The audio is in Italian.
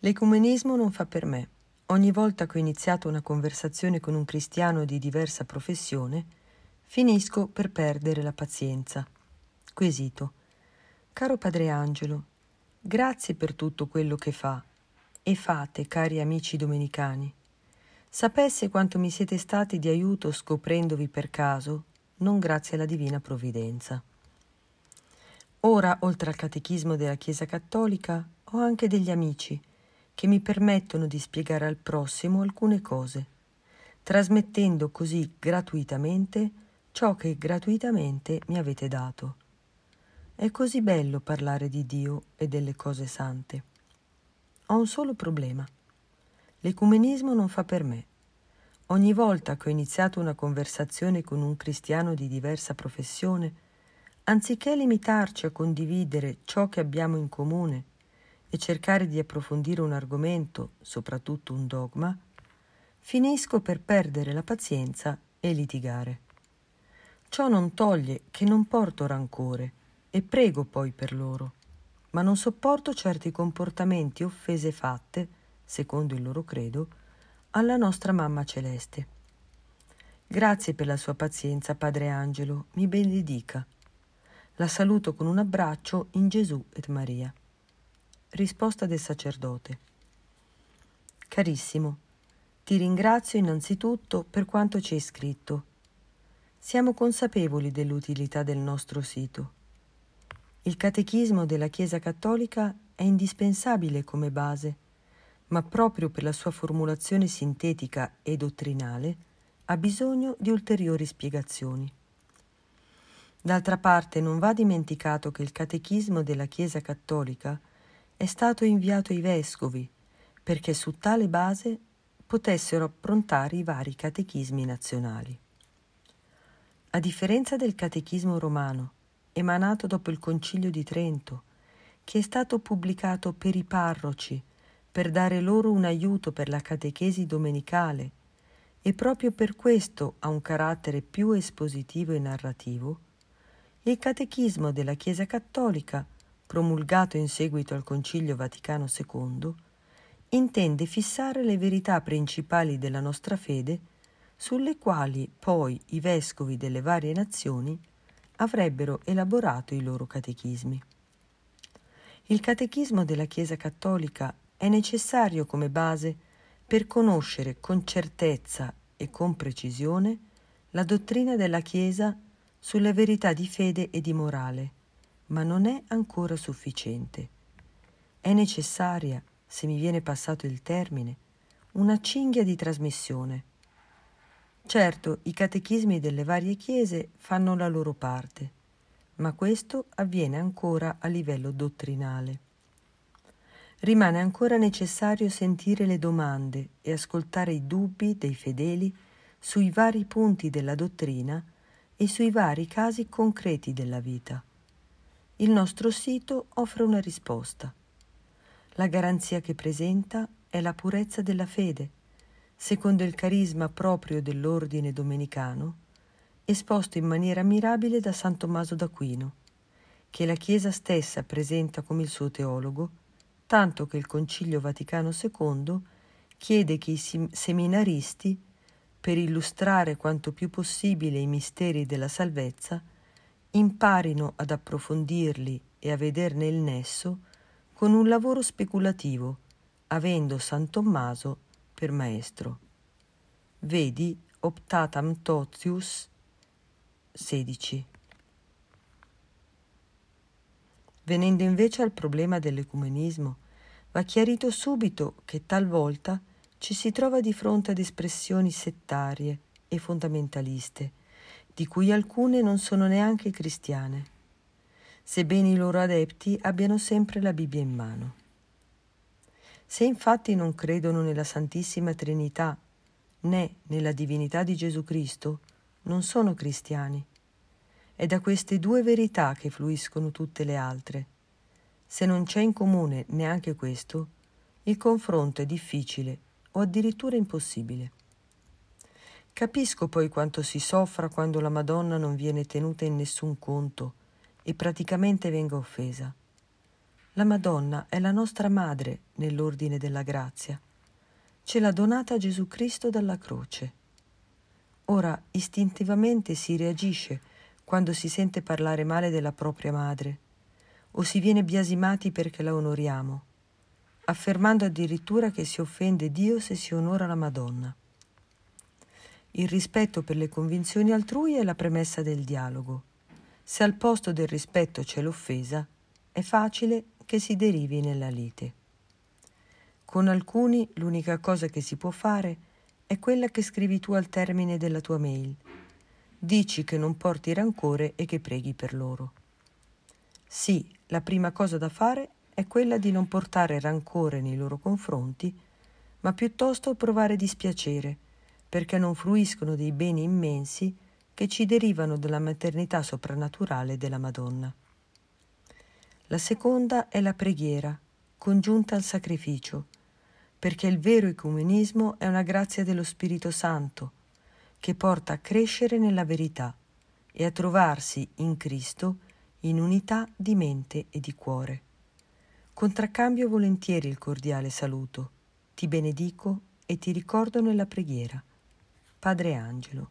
L'ecumenismo non fa per me. Ogni volta che ho iniziato una conversazione con un cristiano di diversa professione, finisco per perdere la pazienza. Quesito. Caro Padre Angelo, grazie per tutto quello che fa e fate, cari amici domenicani. Sapesse quanto mi siete stati di aiuto scoprendovi per caso, non grazie alla divina provvidenza. Ora, oltre al catechismo della Chiesa Cattolica, ho anche degli amici che mi permettono di spiegare al prossimo alcune cose, trasmettendo così gratuitamente ciò che gratuitamente mi avete dato. È così bello parlare di Dio e delle cose sante. Ho un solo problema. L'ecumenismo non fa per me. Ogni volta che ho iniziato una conversazione con un cristiano di diversa professione, anziché limitarci a condividere ciò che abbiamo in comune, e cercare di approfondire un argomento, soprattutto un dogma, finisco per perdere la pazienza e litigare. Ciò non toglie che non porto rancore e prego poi per loro, ma non sopporto certi comportamenti offese fatte, secondo il loro credo, alla nostra mamma celeste. Grazie per la sua pazienza, Padre Angelo, mi benedica. La saluto con un abbraccio in Gesù et Maria. Risposta del sacerdote. Carissimo, ti ringrazio innanzitutto per quanto ci hai scritto. Siamo consapevoli dell'utilità del nostro sito. Il catechismo della Chiesa Cattolica è indispensabile come base, ma proprio per la sua formulazione sintetica e dottrinale ha bisogno di ulteriori spiegazioni. D'altra parte non va dimenticato che il catechismo della Chiesa Cattolica è stato inviato ai vescovi perché su tale base potessero approntare i vari catechismi nazionali. A differenza del catechismo romano, emanato dopo il Concilio di Trento, che è stato pubblicato per i parroci per dare loro un aiuto per la catechesi domenicale e proprio per questo ha un carattere più espositivo e narrativo, il catechismo della Chiesa Cattolica promulgato in seguito al Concilio Vaticano II, intende fissare le verità principali della nostra fede sulle quali poi i vescovi delle varie nazioni avrebbero elaborato i loro catechismi. Il catechismo della Chiesa Cattolica è necessario come base per conoscere con certezza e con precisione la dottrina della Chiesa sulle verità di fede e di morale, ma non è ancora sufficiente. È necessaria, se mi viene passato il termine, una cinghia di trasmissione. Certo, i catechismi delle varie chiese fanno la loro parte, ma questo avviene ancora a livello dottrinale. Rimane ancora necessario sentire le domande e ascoltare i dubbi dei fedeli sui vari punti della dottrina e sui vari casi concreti della vita il nostro sito offre una risposta. La garanzia che presenta è la purezza della fede, secondo il carisma proprio dell'ordine domenicano, esposto in maniera mirabile da San Tommaso d'Aquino, che la Chiesa stessa presenta come il suo teologo, tanto che il Concilio Vaticano II chiede che i seminaristi, per illustrare quanto più possibile i misteri della salvezza, imparino ad approfondirli e a vederne il nesso con un lavoro speculativo, avendo San Tommaso per maestro. Vedi Optatam Totius 16. Venendo invece al problema dell'ecumenismo, va chiarito subito che talvolta ci si trova di fronte ad espressioni settarie e fondamentaliste, di cui alcune non sono neanche cristiane, sebbene i loro adepti abbiano sempre la Bibbia in mano. Se infatti non credono nella Santissima Trinità né nella divinità di Gesù Cristo, non sono cristiani. È da queste due verità che fluiscono tutte le altre. Se non c'è in comune neanche questo, il confronto è difficile o addirittura impossibile. Capisco poi quanto si soffra quando la Madonna non viene tenuta in nessun conto e praticamente venga offesa. La Madonna è la nostra madre nell'ordine della grazia. Ce l'ha donata Gesù Cristo dalla croce. Ora istintivamente si reagisce quando si sente parlare male della propria madre, o si viene biasimati perché la onoriamo, affermando addirittura che si offende Dio se si onora la Madonna. Il rispetto per le convinzioni altrui è la premessa del dialogo. Se al posto del rispetto c'è l'offesa, è facile che si derivi nella lite. Con alcuni l'unica cosa che si può fare è quella che scrivi tu al termine della tua mail. Dici che non porti rancore e che preghi per loro. Sì, la prima cosa da fare è quella di non portare rancore nei loro confronti, ma piuttosto provare dispiacere, perché non fruiscono dei beni immensi che ci derivano dalla maternità soprannaturale della Madonna. La seconda è la preghiera, congiunta al sacrificio, perché il vero ecumenismo è una grazia dello Spirito Santo, che porta a crescere nella verità e a trovarsi in Cristo in unità di mente e di cuore. Contraccambio volentieri il cordiale saluto, ti benedico e ti ricordo nella preghiera. Padre Angelo.